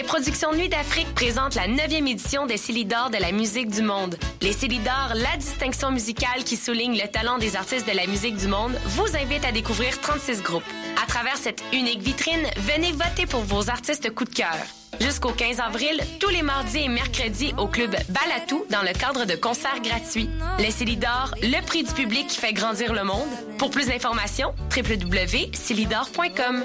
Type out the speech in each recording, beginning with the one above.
Les productions Nuit d'Afrique présentent la 9e édition des Célidors de la musique du monde. Les Célidors, la distinction musicale qui souligne le talent des artistes de la musique du monde, vous invite à découvrir 36 groupes. À travers cette unique vitrine, venez voter pour vos artistes coup de cœur. Jusqu'au 15 avril, tous les mardis et mercredis au club Balatou dans le cadre de concerts gratuits. Les Célidors, le prix du public qui fait grandir le monde. Pour plus d'informations, www.célidor.com.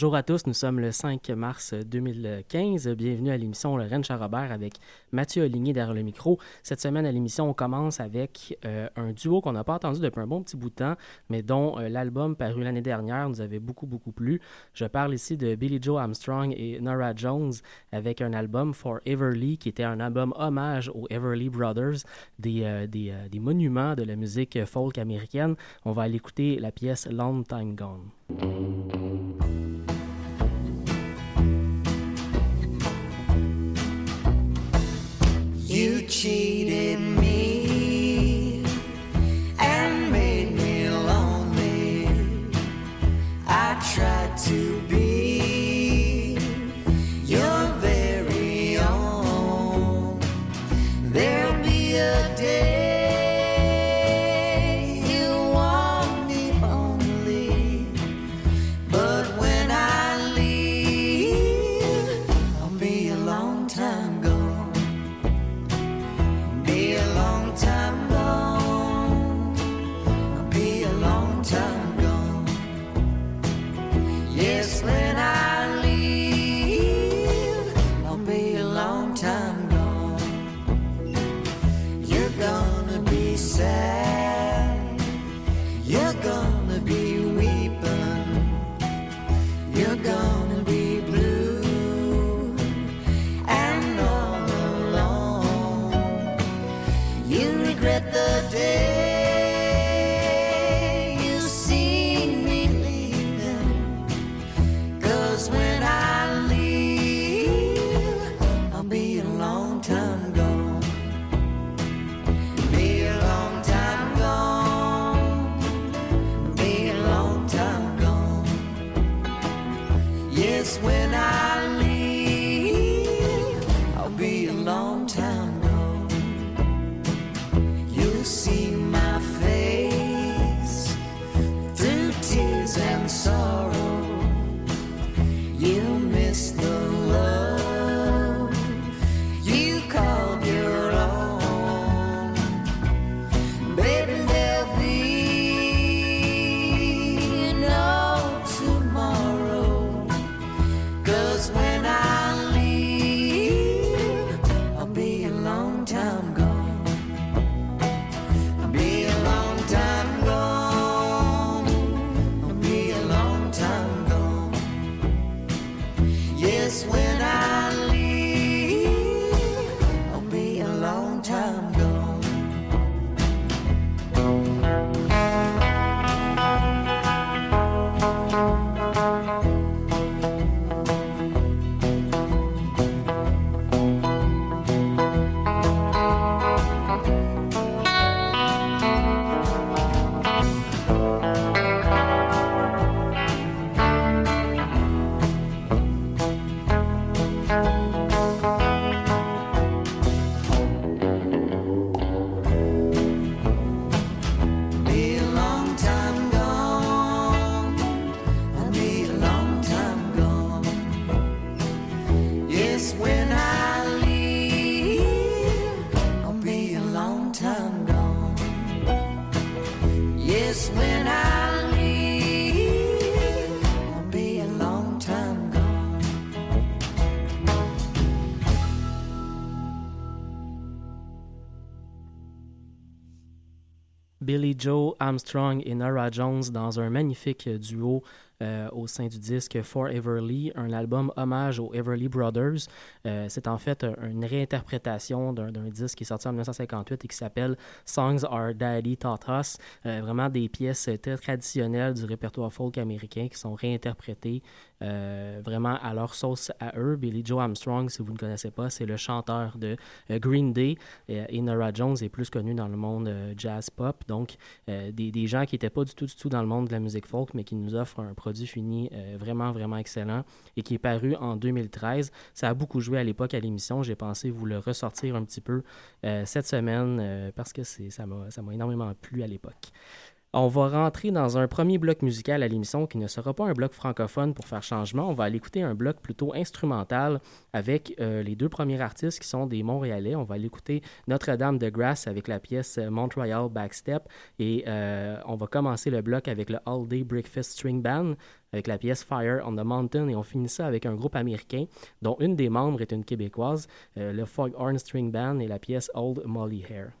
Bonjour à tous, nous sommes le 5 mars 2015. Bienvenue à l'émission Rennes Charrobert avec Mathieu Oligny derrière le micro. Cette semaine à l'émission, on commence avec euh, un duo qu'on n'a pas entendu depuis un bon petit bout de temps, mais dont euh, l'album paru l'année dernière nous avait beaucoup, beaucoup plu. Je parle ici de Billy Joe Armstrong et Nora Jones avec un album For Everly qui était un album hommage aux Everly Brothers, des, euh, des, des monuments de la musique folk américaine. On va aller écouter la pièce Long Time Gone. You cheated me and made me lonely. I tried to Joe Armstrong et Nora Jones dans un magnifique duo euh, au sein du disque For Everly, un album hommage aux Everly Brothers. Euh, c'est en fait un- une réinterprétation d'un disque qui est sorti en 1958 et qui s'appelle Songs Our Daddy Taught Us. Euh, vraiment des pièces très traditionnelles du répertoire folk américain qui sont réinterprétées euh, vraiment à leur sauce à eux. Billy Joe Armstrong, si vous ne connaissez pas, c'est le chanteur de euh, Green Day et, et Nora Jones est plus connu dans le monde euh, jazz pop. Donc, euh, des, des gens qui n'étaient pas du tout, du tout dans le monde de la musique folk, mais qui nous offrent un produit fini euh, vraiment, vraiment excellent et qui est paru en 2013. Ça a beaucoup joué à l'époque à l'émission. J'ai pensé vous le ressortir un petit peu euh, cette semaine euh, parce que ça m'a énormément plu à l'époque. On va rentrer dans un premier bloc musical à l'émission qui ne sera pas un bloc francophone pour faire changement. On va aller écouter un bloc plutôt instrumental avec euh, les deux premiers artistes qui sont des Montréalais. On va aller écouter Notre-Dame de Grâce avec la pièce euh, Montreal Backstep et euh, on va commencer le bloc avec le All Day Breakfast String Band avec la pièce Fire on the Mountain et on finit ça avec un groupe américain dont une des membres est une québécoise, le Foghorn String Band et la pièce Old Molly Hair.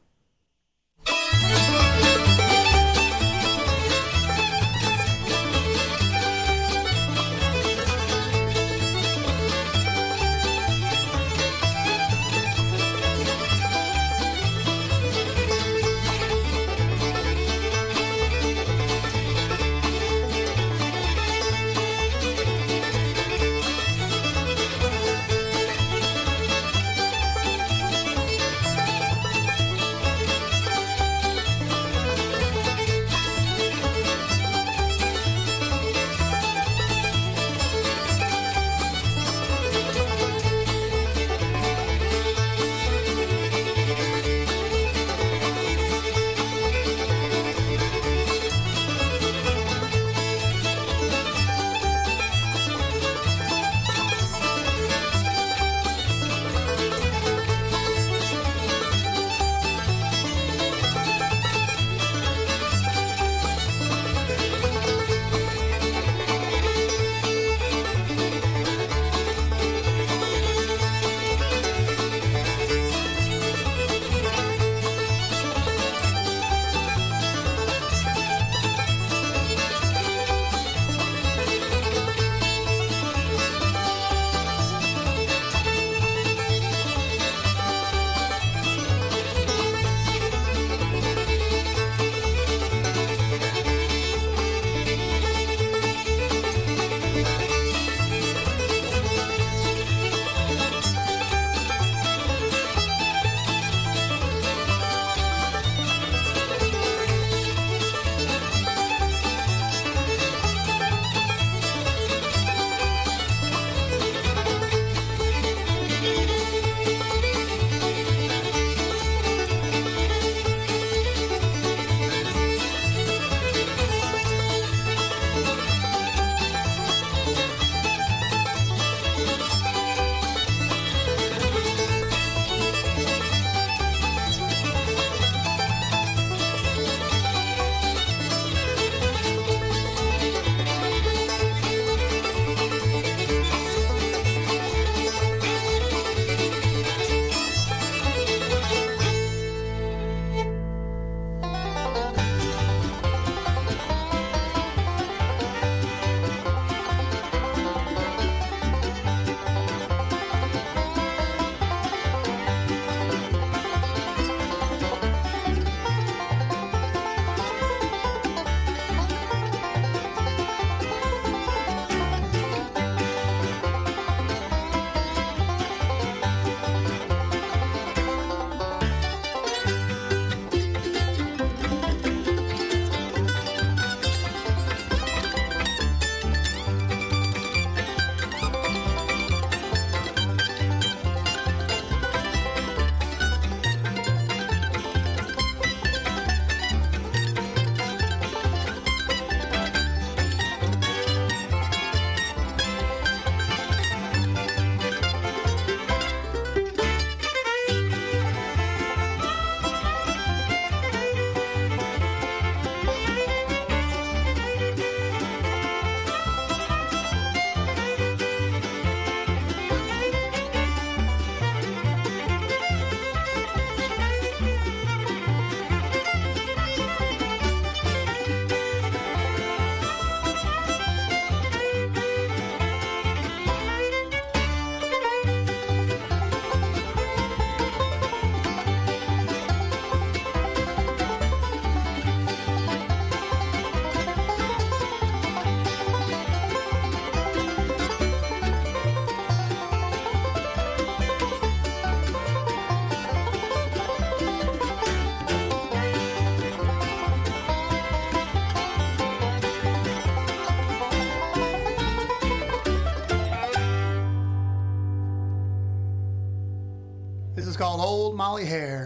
Molly Hare.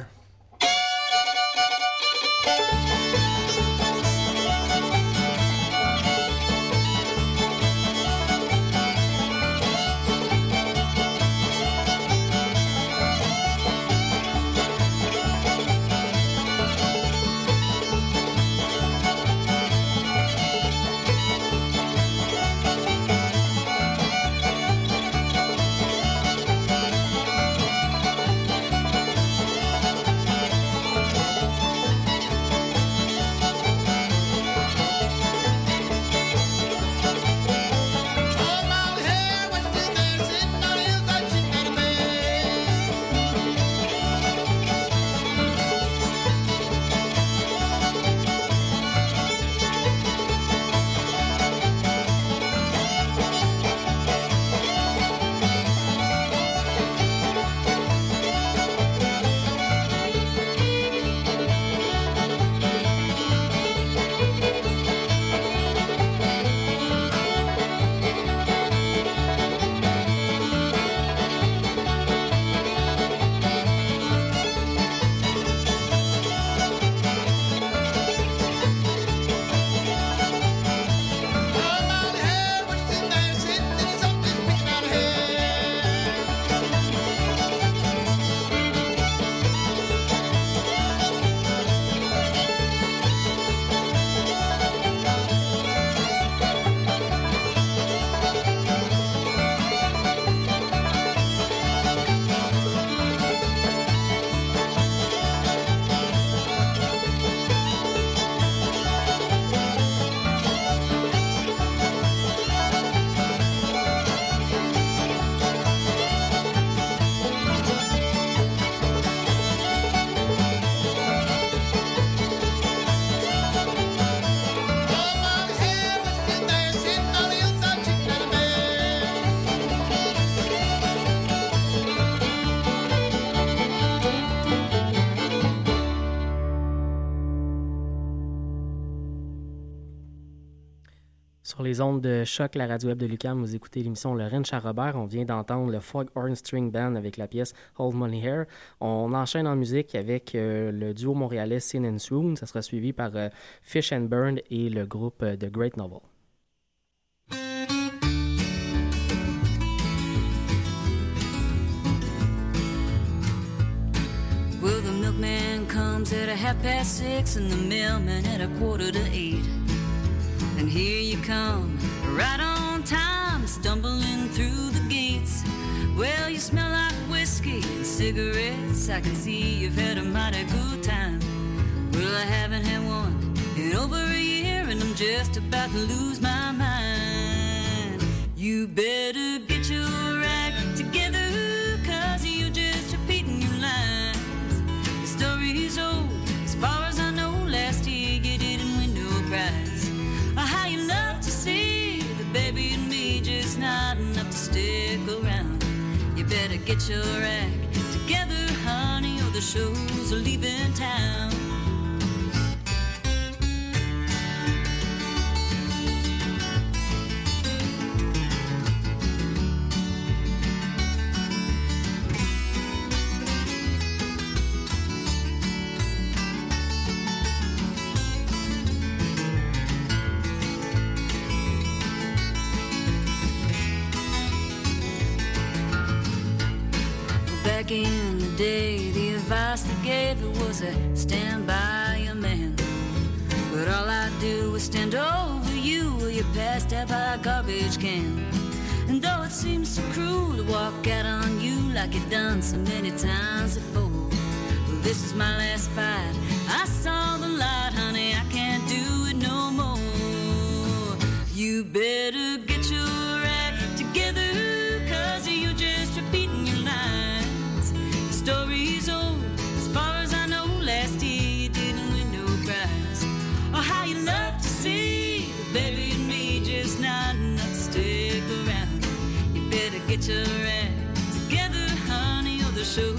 Les ondes de choc, la radio web de Lucam, vous écoutez l'émission Le Rennes Robert. On vient d'entendre le Foghorn String Band avec la pièce Hold Money Hair. On enchaîne en musique avec euh, le duo montréalais Sin and Swoon. Ça sera suivi par euh, Fish and Burn et le groupe euh, The Great Novel. Well, the milkman comes at a half past six and the mailman at a quarter to eight. And here you come, right on time, stumbling through the gates. Well, you smell like whiskey and cigarettes. I can see you've had a mighty good time. Well, I haven't had one in over a year, and I'm just about to lose my mind. You better get your act together, Together, honey, all the shows are leaving town. In the day, the advice they gave it was a stand by your man. But all I do is stand over you while you passed out by a garbage can. And though it seems so cruel to walk out on you like you've done so many times before, well, this is my last fight. I saw the light, honey, I can't do it no more. You better get Story's old, as far as I know, last year you didn't win no prize. Oh, how you love to see the baby and me just not enough to stick around. You better get your act together, honey, or the show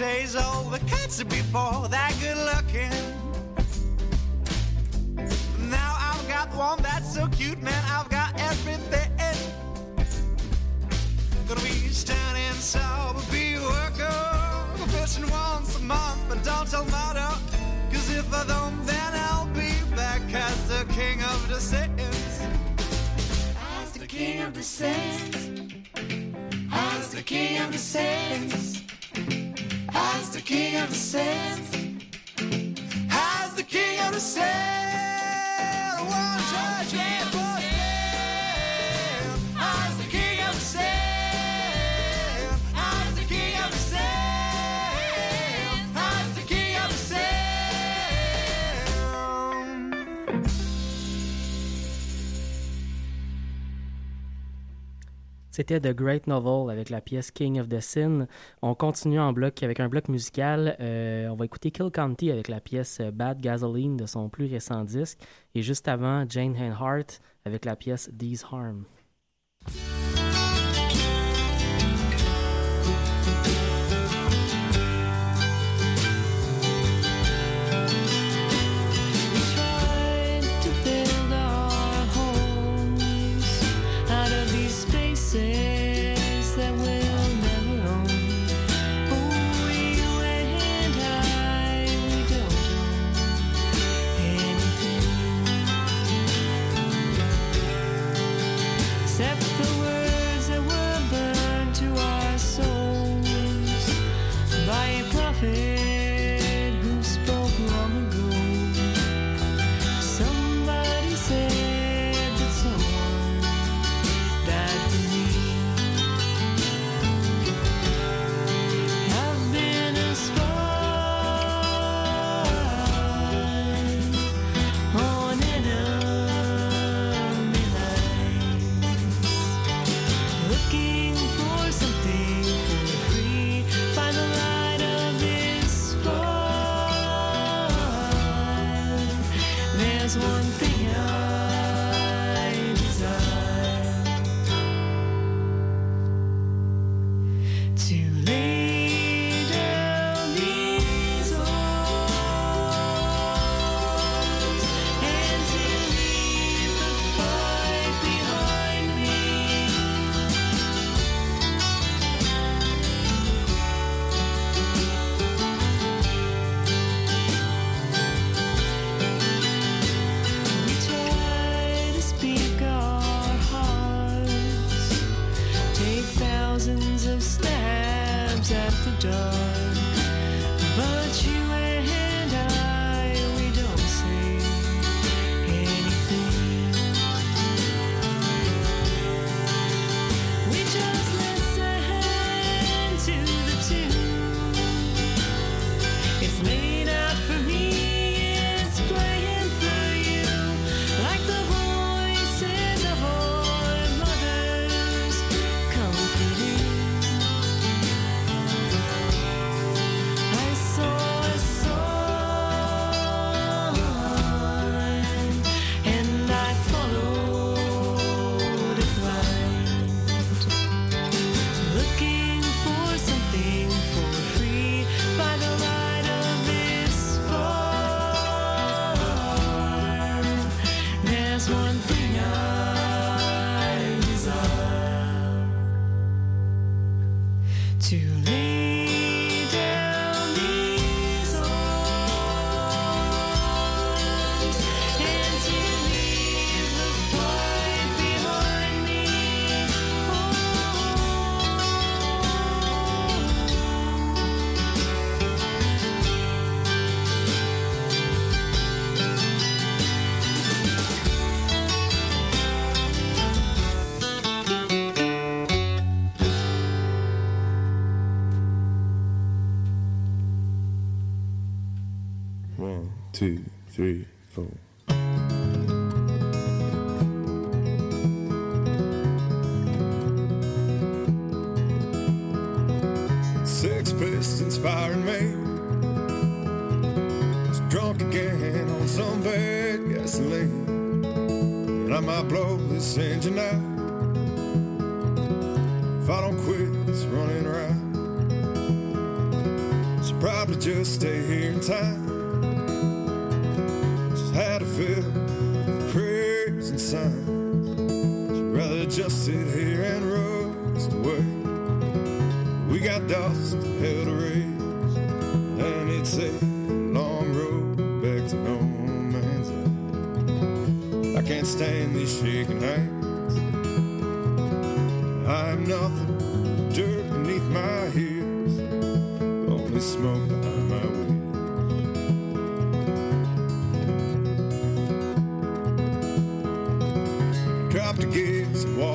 chase oh, all the cats are before that good looking. Now I've got one that's so cute, man. I've got everything. Gonna be standing sober, be worker, fishing once a month, but don't tell mother. Cause if I don't, then I'll be back as the king of the sins. As the king of the sins. As the king of the sins. As the king of the sands, As the king of the sins. C'était The Great Novel avec la pièce King of the Sin. On continue en bloc avec un bloc musical. Euh, on va écouter Kill County avec la pièce euh, Bad Gasoline de son plus récent disque. Et juste avant, Jane Hart avec la pièce These Harm.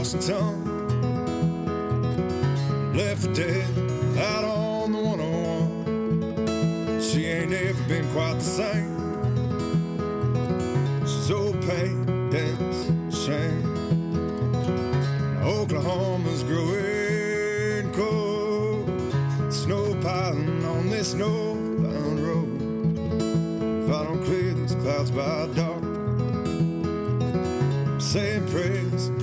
Gigs in Washington. Left for dead out on the 101. She ain't ever been quite the same. She's pain, dance, shame. Oklahoma's growing cold. Snow piling on this snowbound road. If I don't clear these clouds by dark,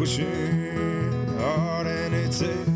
pushing hard, and it's a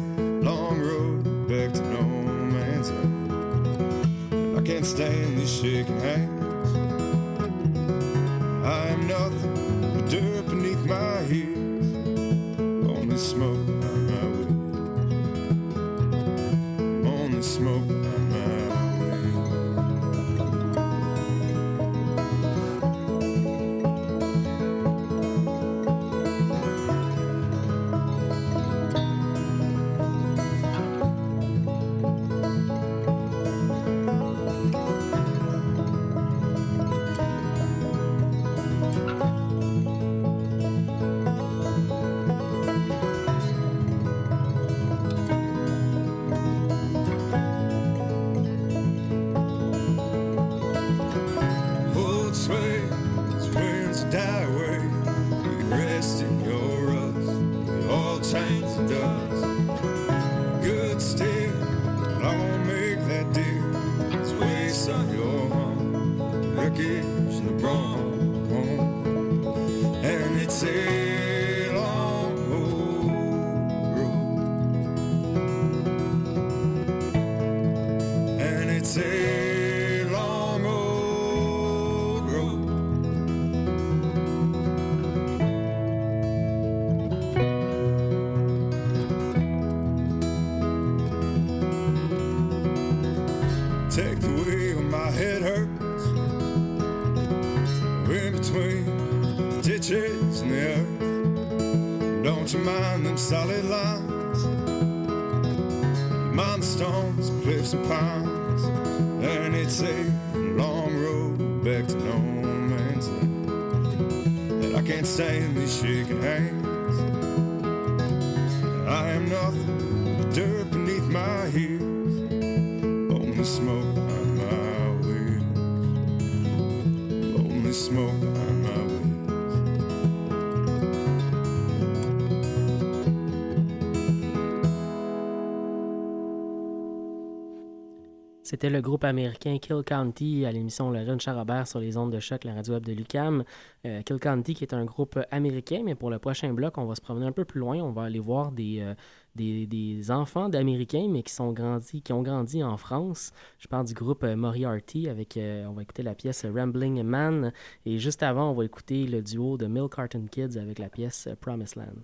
Le groupe américain Kill County à l'émission Run Charrobert sur les ondes de choc, la radio web de Lucam. Euh, Kill County qui est un groupe américain, mais pour le prochain bloc, on va se promener un peu plus loin. On va aller voir des, euh, des, enfants d'Américains, mais qui, sont grandis, qui ont grandi en France. Je parle du groupe euh, Moriarty avec, on va écouter la pièce Rambling Man. Et juste avant, on va écouter le duo de Milk Carton Kids avec la pièce Promised Land.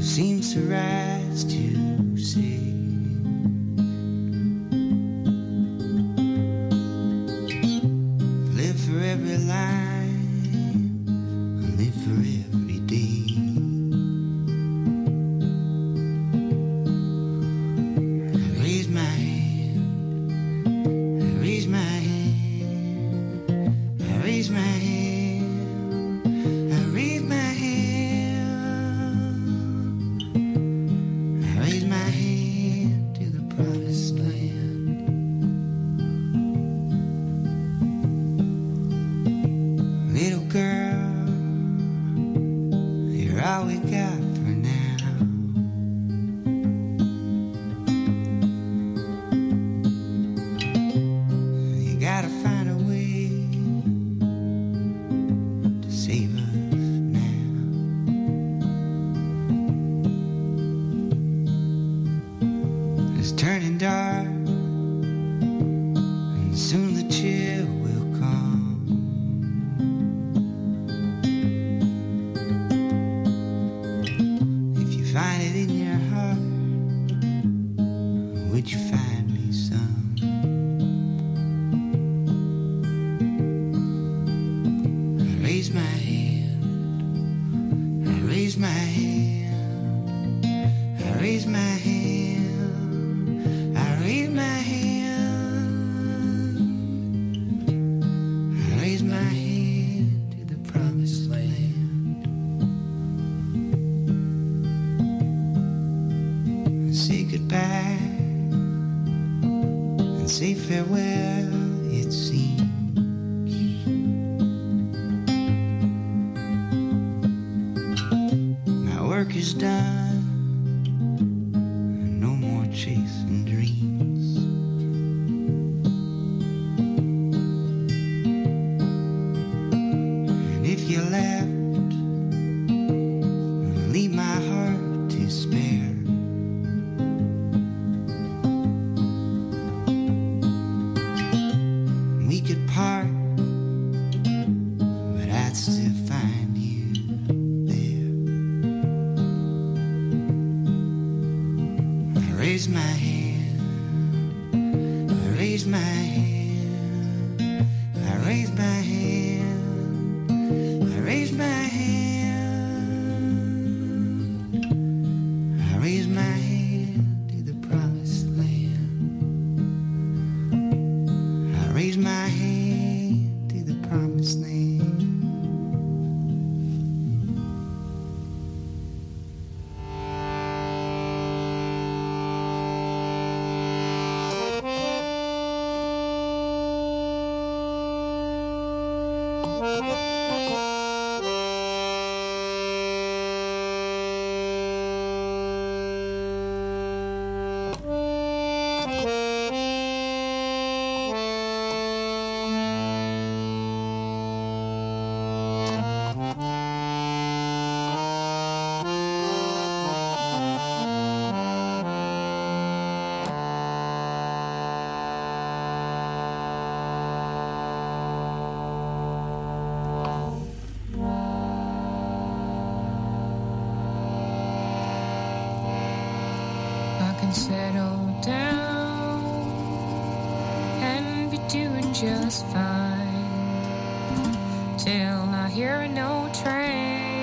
Seems to rise. doing just fine till I hear no train.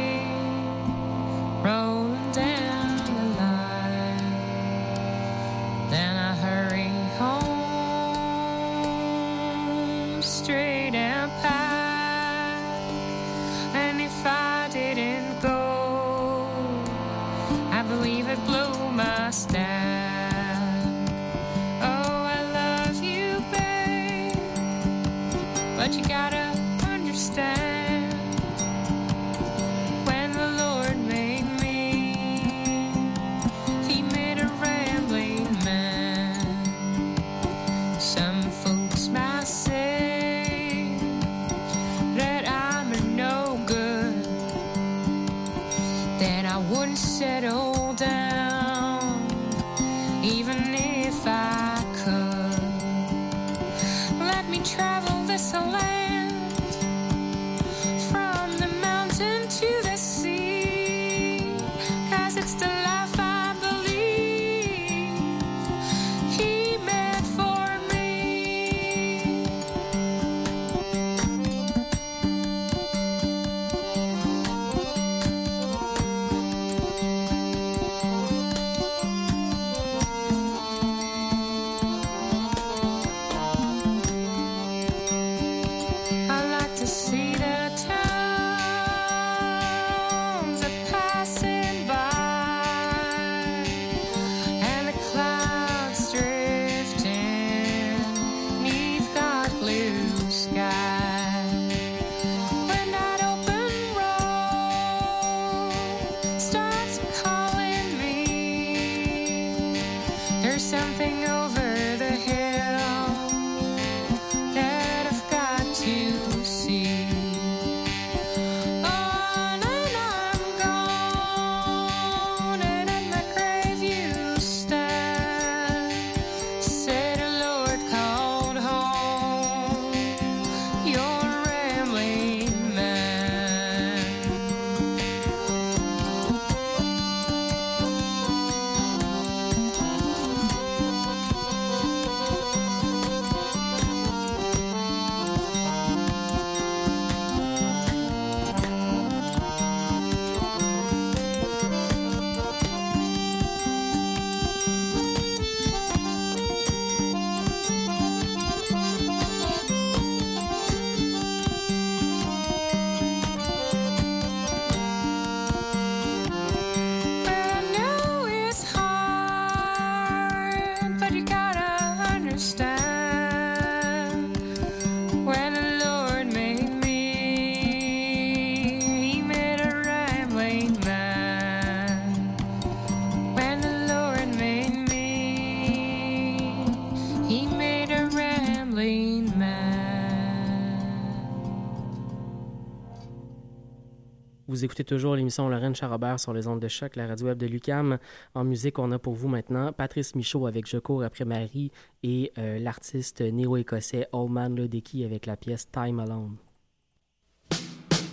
Vous écoutez toujours l'émission Lorraine Charrobert sur les ondes de choc, la radio web de Lucam. En musique, on a pour vous maintenant Patrice Michaud avec Je cours après Marie et euh, l'artiste néo-écossais Old Man Ledecky avec la pièce Time Alone.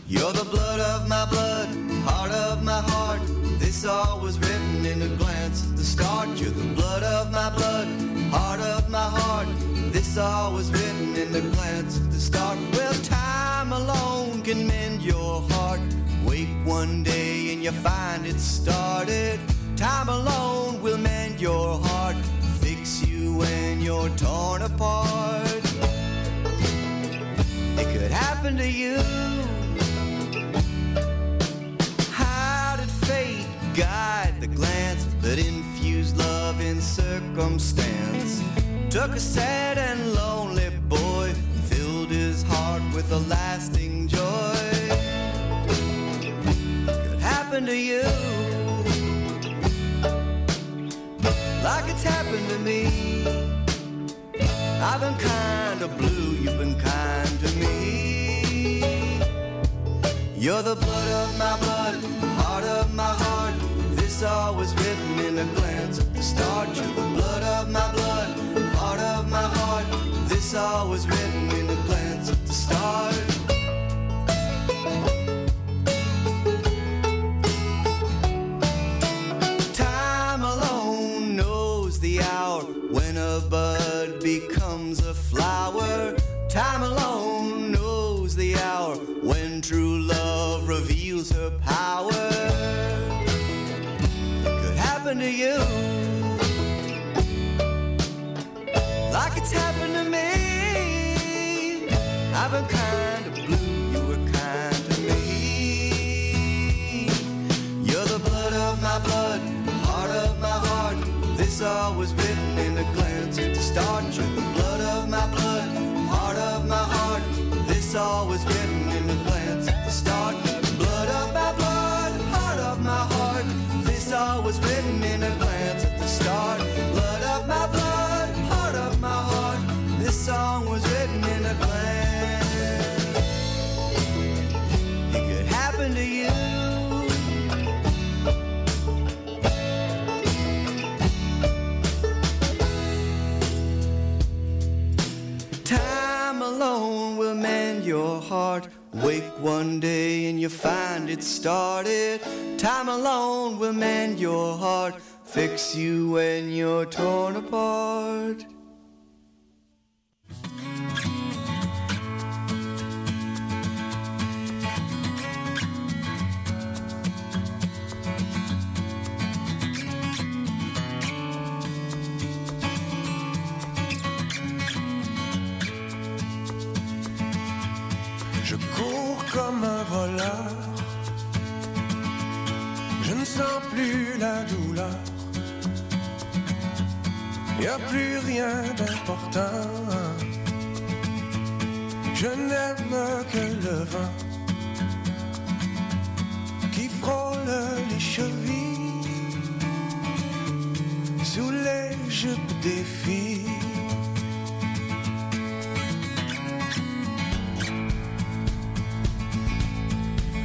You're the blood of my blood, heart of my heart. This all was written in a glance at the start. You're the blood of my blood, heart of my heart. This all was written in a glance at the start. Well, time alone can mend your heart. Wake one day and you find it started. Time alone will mend your heart, fix you when you're torn apart. It could happen to you. How did fate guide the glance that infused love in circumstance? Took a sad and lonely boy, filled his heart with a lasting joy. Could happen to you, like it's happened to me. I've been kind of blue, you've been kind to me. You're the blood of my blood, heart of my heart. This all was written in a glance at the start. You're the blood of my blood, heart of my heart. This all was written in a glance at the start. Becomes a flower. Time alone knows the hour when true love reveals her power. One day and you find it started. Time alone will mend your heart. Fix you when you're torn apart. Plus la douleur. Y a plus rien d'important. Je n'aime que le vent qui frôle les chevilles. sous les jupes des filles.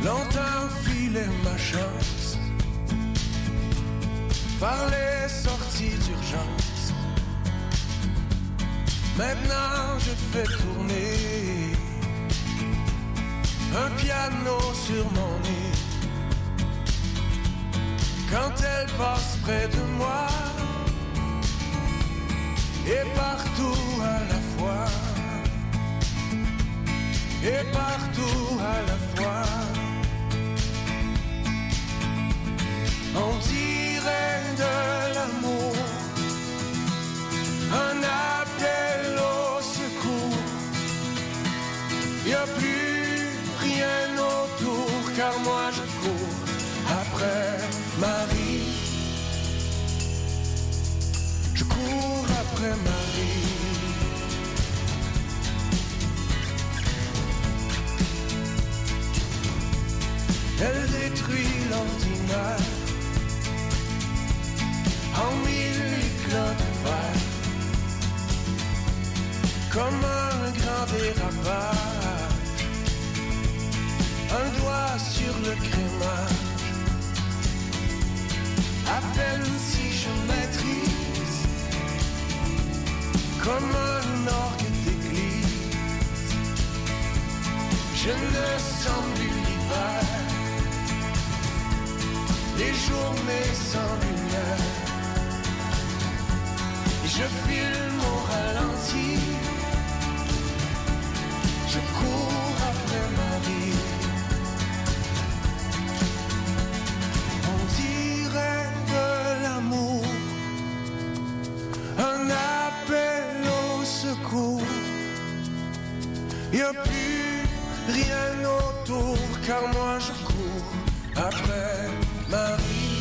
Longtemps filait ma chance par les sorties d'urgence. Maintenant je fais tourner un piano sur mon nez. Quand elle passe près de moi et partout à la fois, et partout à la fois. On de l'amour, un appel au secours. Y a plus rien autour, car moi je cours après Marie. Je cours après Marie. Elle détruit l'ordinaire en mille éclats de verre, comme un grand dérapage, un doigt sur le crémage. À peine si je maîtrise, comme un orgue d'église, je ne sens plus l'hiver les journées sans lumière. Je filme au ralenti. Je cours après ma vie. On dirait de l'amour, un appel au secours. Y a plus rien autour, car moi je cours après Marie. Y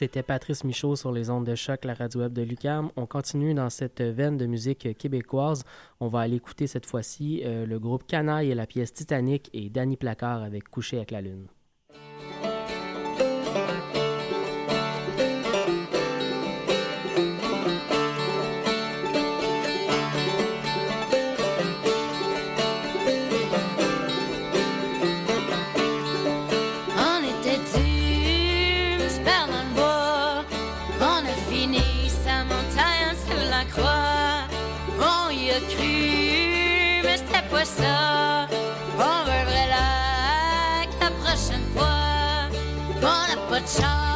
C'était Patrice Michaud sur les ondes de choc, la radio web de Lucam. On continue dans cette veine de musique québécoise. On va aller écouter cette fois-ci euh, le groupe Canaille et la pièce Titanic et Danny Placard avec Coucher avec la lune. Ça. On veut vrai lac la prochaine fois. On n'a pas de char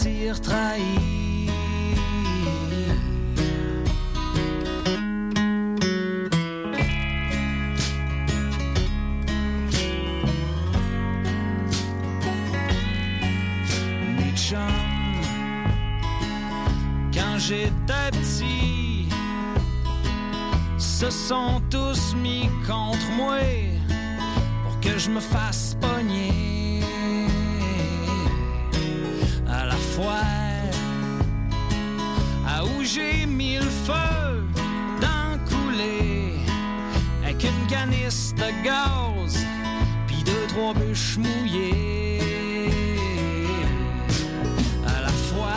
sentir trahi. Quand j'étais petit, se sont tous mis contre moi pour que je me fasse de gaz puis deux trois bûches mouillées à la fois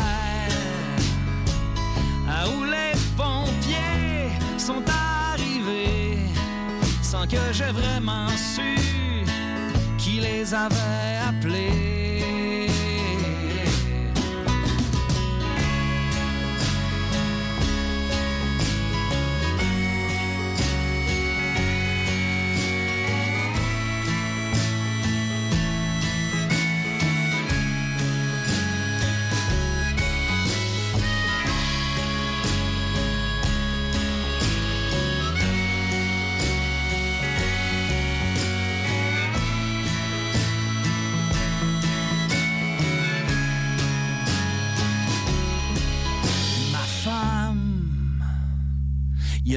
à où les pompiers sont arrivés sans que j'ai vraiment su qui les avait appelés.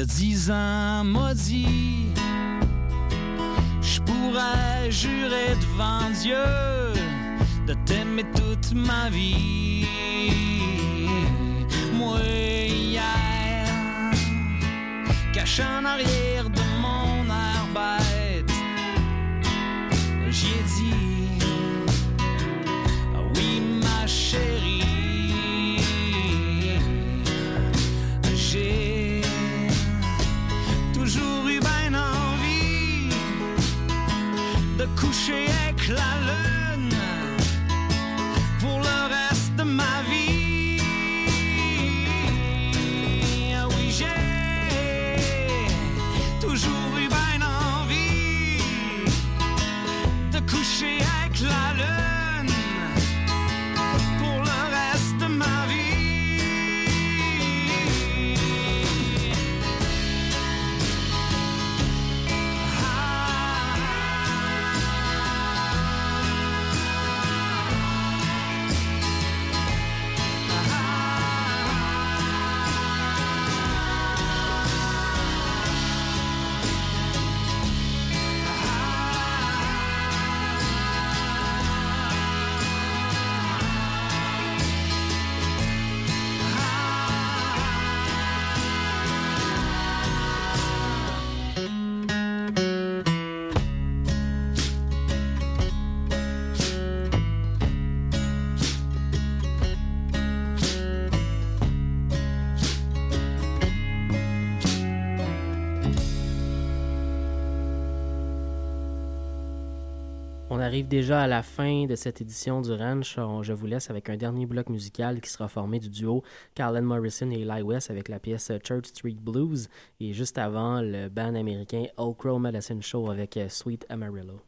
Il y a dix ans, m'a dit Je pourrais jurer devant Dieu de t'aimer toute ma vie. Moi, hier, caché en arrière de arrive déjà à la fin de cette édition du Ranch. Je vous laisse avec un dernier bloc musical qui sera formé du duo Carlin Morrison et Eli West avec la pièce Church Street Blues et juste avant le band américain Old Crow Medicine Show avec Sweet Amarillo.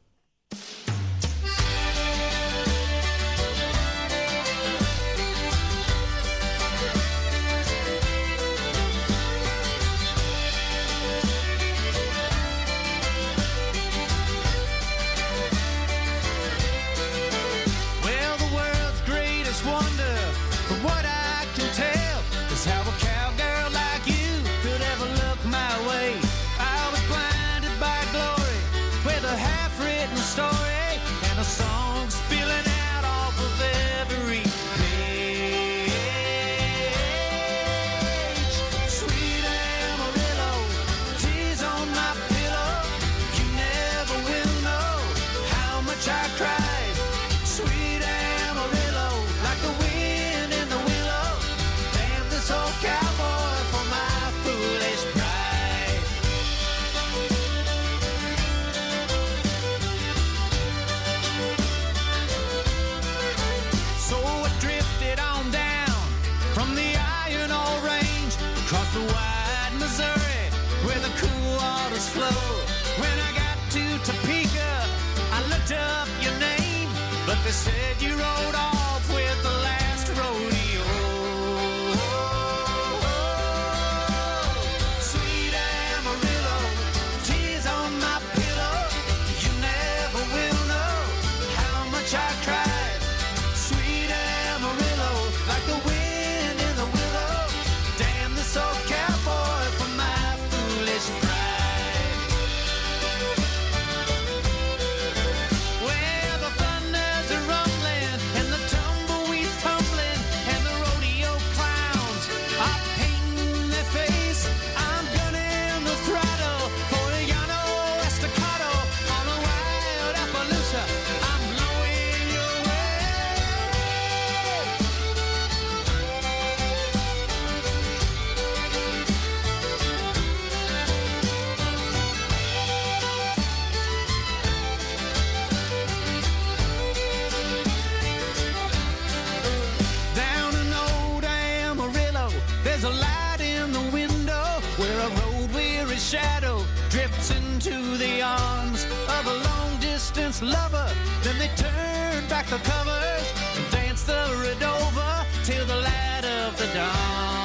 Distance lover. Then they turn back the covers and dance the Redova till the light of the dawn.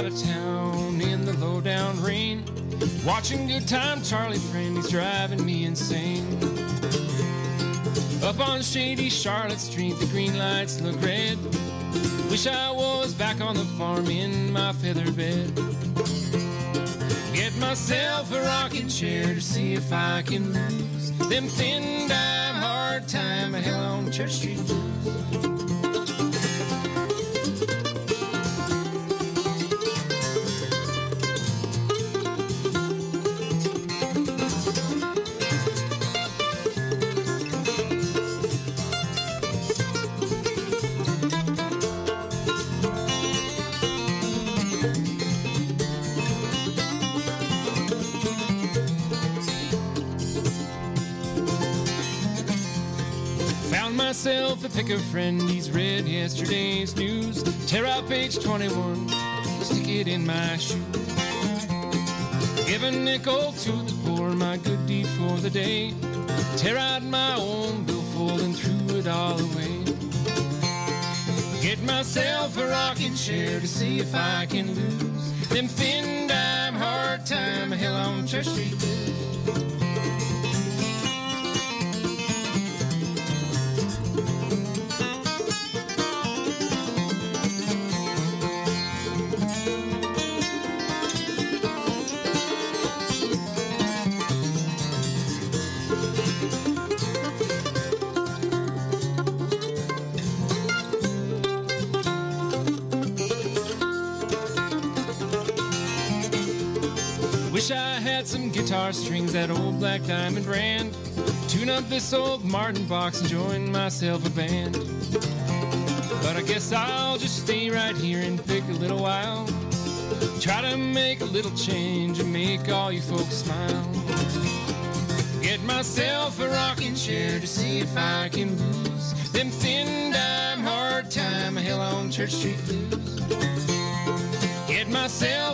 Out of town in the low down rain, watching Good Time Charlie friend, he's driving me insane. Up on shady Charlotte Street, the green lights look red. Wish I was back on the farm in my feather bed. Get myself a rocking chair to see if I can lose them thin dime hard time hell on Church Street Found myself a picker friend, he's read yesterday's news. Tear out page 21, stick it in my shoe. Give a nickel to the poor, my good deed for the day. Tear out my own billfold and threw it all away. Get myself a rocking chair to see if I can lose them thin dime hard time hell on Church Street blues. Guitar strings, that old black diamond brand. Tune up this old Martin box and join myself a band. But I guess I'll just stay right here and pick a little while. Try to make a little change and make all you folks smile. Get myself a rocking chair to see if I can lose them thin dime hard time hell on Church Street blues. Get myself